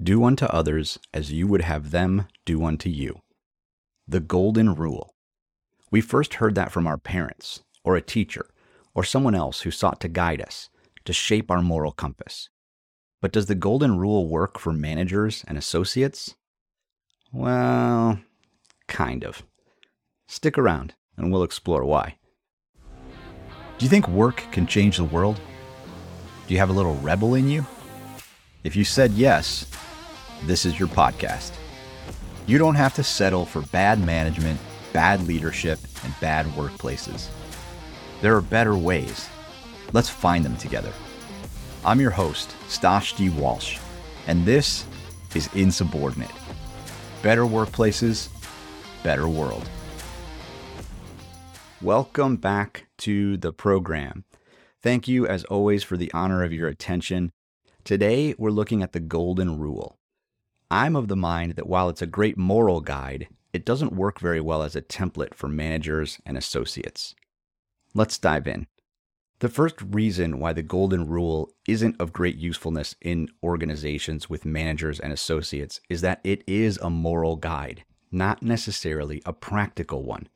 Do unto others as you would have them do unto you. The Golden Rule. We first heard that from our parents, or a teacher, or someone else who sought to guide us, to shape our moral compass. But does the Golden Rule work for managers and associates? Well, kind of. Stick around and we'll explore why. Do you think work can change the world? Do you have a little rebel in you? If you said yes, this is your podcast. You don't have to settle for bad management, bad leadership, and bad workplaces. There are better ways. Let's find them together. I'm your host, Stosh D. Walsh, and this is Insubordinate. Better workplaces, better world. Welcome back to the program. Thank you, as always, for the honor of your attention. Today, we're looking at the Golden Rule. I'm of the mind that while it's a great moral guide, it doesn't work very well as a template for managers and associates. Let's dive in. The first reason why the Golden Rule isn't of great usefulness in organizations with managers and associates is that it is a moral guide, not necessarily a practical one.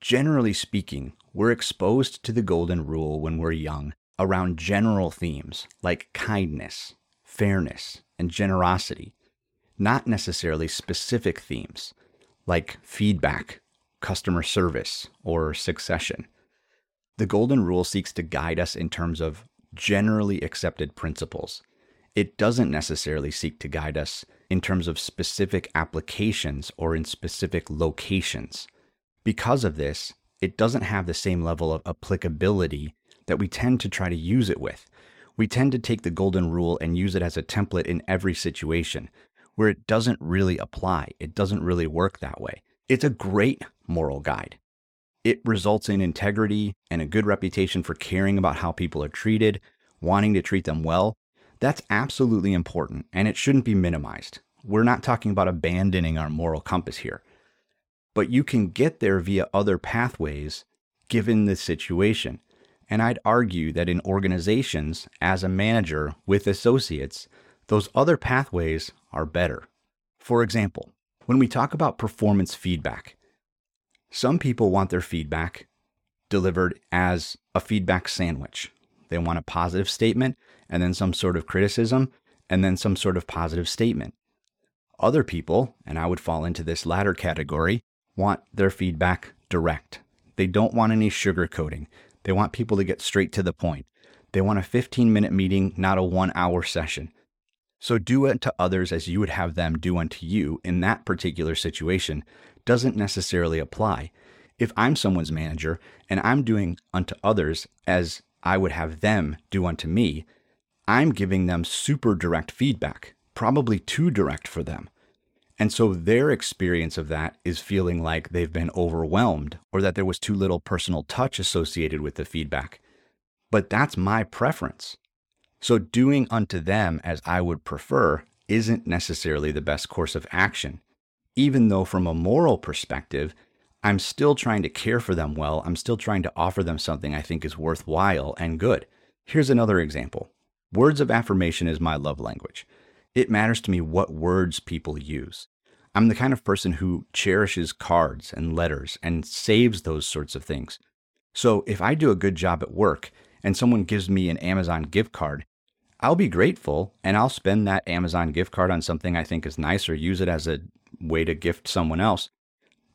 Generally speaking, we're exposed to the Golden Rule when we're young around general themes like kindness, fairness, and generosity not necessarily specific themes like feedback, customer service, or succession. The Golden Rule seeks to guide us in terms of generally accepted principles. It doesn't necessarily seek to guide us in terms of specific applications or in specific locations. Because of this, it doesn't have the same level of applicability that we tend to try to use it with. We tend to take the Golden Rule and use it as a template in every situation, where it doesn't really apply. It doesn't really work that way. It's a great moral guide. It results in integrity and a good reputation for caring about how people are treated, wanting to treat them well. That's absolutely important and it shouldn't be minimized. We're not talking about abandoning our moral compass here. But you can get there via other pathways given the situation. And I'd argue that in organizations, as a manager with associates, those other pathways are better. For example, when we talk about performance feedback, some people want their feedback delivered as a feedback sandwich. They want a positive statement and then some sort of criticism and then some sort of positive statement. Other people, and I would fall into this latter category, want their feedback direct. They don't want any sugarcoating. They want people to get straight to the point. They want a 15 minute meeting, not a one hour session. So, do unto others as you would have them do unto you in that particular situation doesn't necessarily apply. If I'm someone's manager and I'm doing unto others as I would have them do unto me, I'm giving them super direct feedback, probably too direct for them. And so their experience of that is feeling like they've been overwhelmed or that there was too little personal touch associated with the feedback. But that's my preference. So, doing unto them as I would prefer isn't necessarily the best course of action. Even though, from a moral perspective, I'm still trying to care for them well, I'm still trying to offer them something I think is worthwhile and good. Here's another example Words of affirmation is my love language. It matters to me what words people use. I'm the kind of person who cherishes cards and letters and saves those sorts of things. So if I do a good job at work and someone gives me an Amazon gift card, I'll be grateful and I'll spend that Amazon gift card on something I think is nice or use it as a way to gift someone else.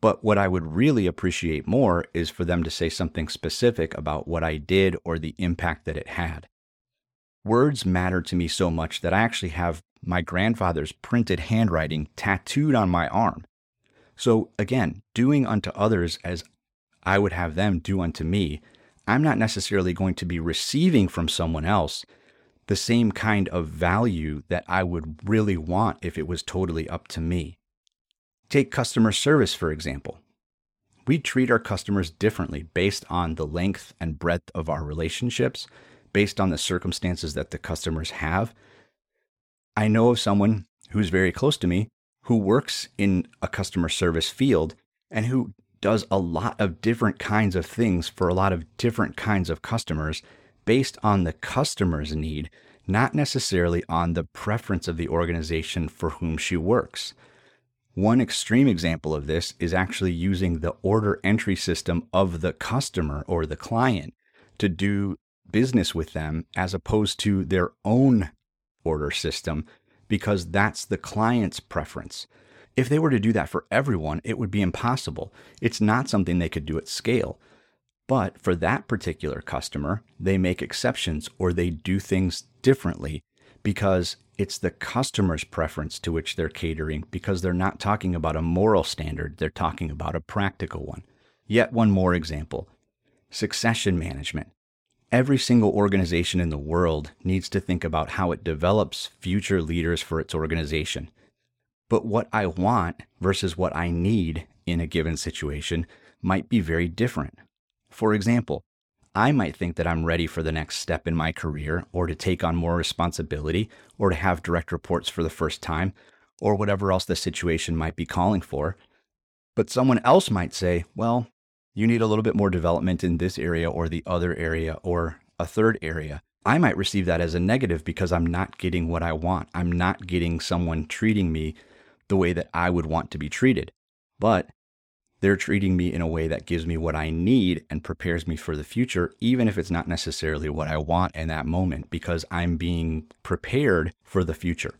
But what I would really appreciate more is for them to say something specific about what I did or the impact that it had. Words matter to me so much that I actually have my grandfather's printed handwriting tattooed on my arm. So again, doing unto others as I would have them do unto me, I'm not necessarily going to be receiving from someone else the same kind of value that I would really want if it was totally up to me. Take customer service, for example. We treat our customers differently based on the length and breadth of our relationships, based on the circumstances that the customers have. I know of someone who's very close to me who works in a customer service field and who does a lot of different kinds of things for a lot of different kinds of customers based on the customer's need, not necessarily on the preference of the organization for whom she works. One extreme example of this is actually using the order entry system of the customer or the client to do business with them as opposed to their own order system because that's the client's preference. If they were to do that for everyone, it would be impossible. It's not something they could do at scale. But for that particular customer, they make exceptions or they do things differently because it's the customer's preference to which they're catering because they're not talking about a moral standard, they're talking about a practical one. Yet one more example succession management. Every single organization in the world needs to think about how it develops future leaders for its organization. But what I want versus what I need in a given situation might be very different. For example, I might think that I'm ready for the next step in my career, or to take on more responsibility, or to have direct reports for the first time, or whatever else the situation might be calling for. But someone else might say, well, you need a little bit more development in this area or the other area or a third area. I might receive that as a negative because I'm not getting what I want. I'm not getting someone treating me the way that I would want to be treated. But they're treating me in a way that gives me what I need and prepares me for the future, even if it's not necessarily what I want in that moment, because I'm being prepared for the future.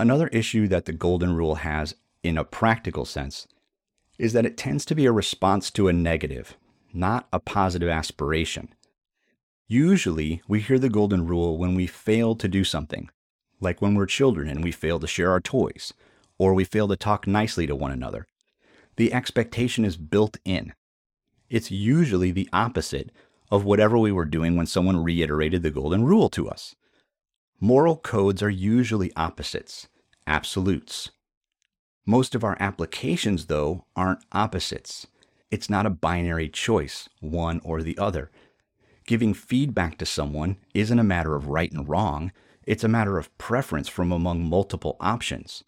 Another issue that the Golden Rule has in a practical sense is that it tends to be a response to a negative, not a positive aspiration. Usually, we hear the Golden Rule when we fail to do something, like when we're children and we fail to share our toys, or we fail to talk nicely to one another the expectation is built in. It's usually the opposite of whatever we were doing when someone reiterated the golden rule to us. Moral codes are usually opposites, absolutes. Most of our applications, though, aren't opposites. It's not a binary choice, one or the other. Giving feedback to someone isn't a matter of right and wrong, it's a matter of preference from among multiple options.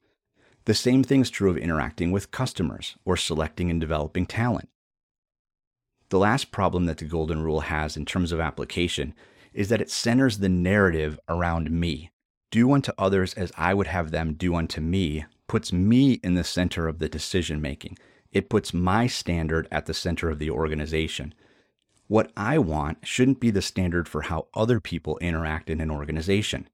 The same thing is true of interacting with customers or selecting and developing talent. The last problem that the Golden Rule has in terms of application is that it centers the narrative around me. Do unto others as I would have them do unto me puts me in the center of the decision making. It puts my standard at the center of the organization. What I want shouldn't be the standard for how other people interact in an organization.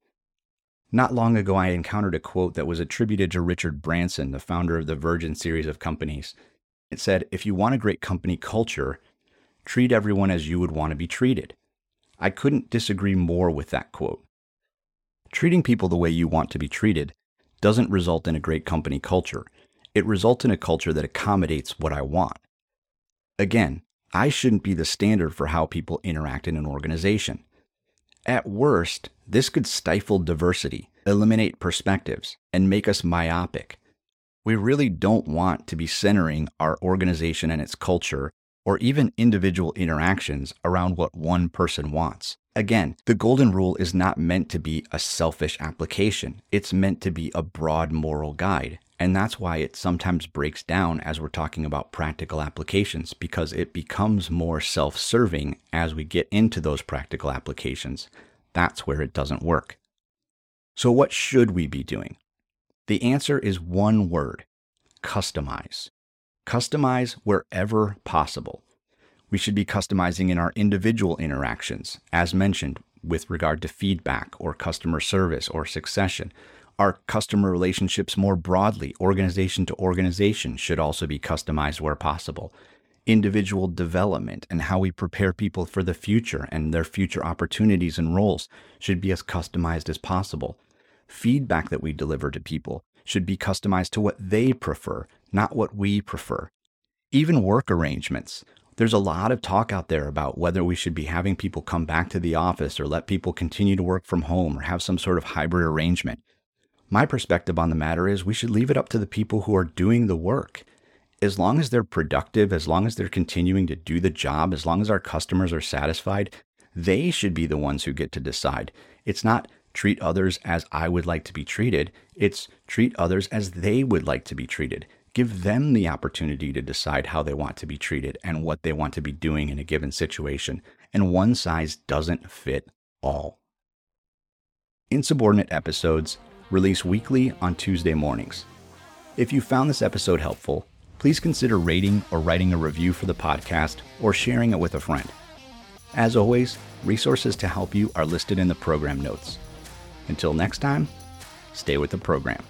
Not long ago, I encountered a quote that was attributed to Richard Branson, the founder of the Virgin series of companies. It said, If you want a great company culture, treat everyone as you would want to be treated. I couldn't disagree more with that quote. Treating people the way you want to be treated doesn't result in a great company culture. It results in a culture that accommodates what I want. Again, I shouldn't be the standard for how people interact in an organization. At worst, this could stifle diversity, eliminate perspectives, and make us myopic. We really don't want to be centering our organization and its culture or even individual interactions around what one person wants. Again, the golden rule is not meant to be a selfish application. It's meant to be a broad moral guide. And that's why it sometimes breaks down as we're talking about practical applications, because it becomes more self serving as we get into those practical applications. That's where it doesn't work. So, what should we be doing? The answer is one word customize. Customize wherever possible. We should be customizing in our individual interactions, as mentioned, with regard to feedback or customer service or succession our customer relationships more broadly, organization to organization, should also be customized where possible. Individual development and how we prepare people for the future and their future opportunities and roles should be as customized as possible. Feedback that we deliver to people should be customized to what they prefer, not what we prefer. Even work arrangements. There's a lot of talk out there about whether we should be having people come back to the office or let people continue to work from home or have some sort of hybrid arrangement. My perspective on the matter is we should leave it up to the people who are doing the work. As long as they're productive, as long as they're continuing to do the job, as long as our customers are satisfied, they should be the ones who get to decide. It's not treat others as I would like to be treated, it's treat others as they would like to be treated. Give them the opportunity to decide how they want to be treated and what they want to be doing in a given situation. And one size doesn't fit all. Insubordinate episodes release weekly on Tuesday mornings. If you found this episode helpful, please consider rating or writing a review for the podcast or sharing it with a friend. As always, resources to help you are listed in the program notes. Until next time, stay with the program.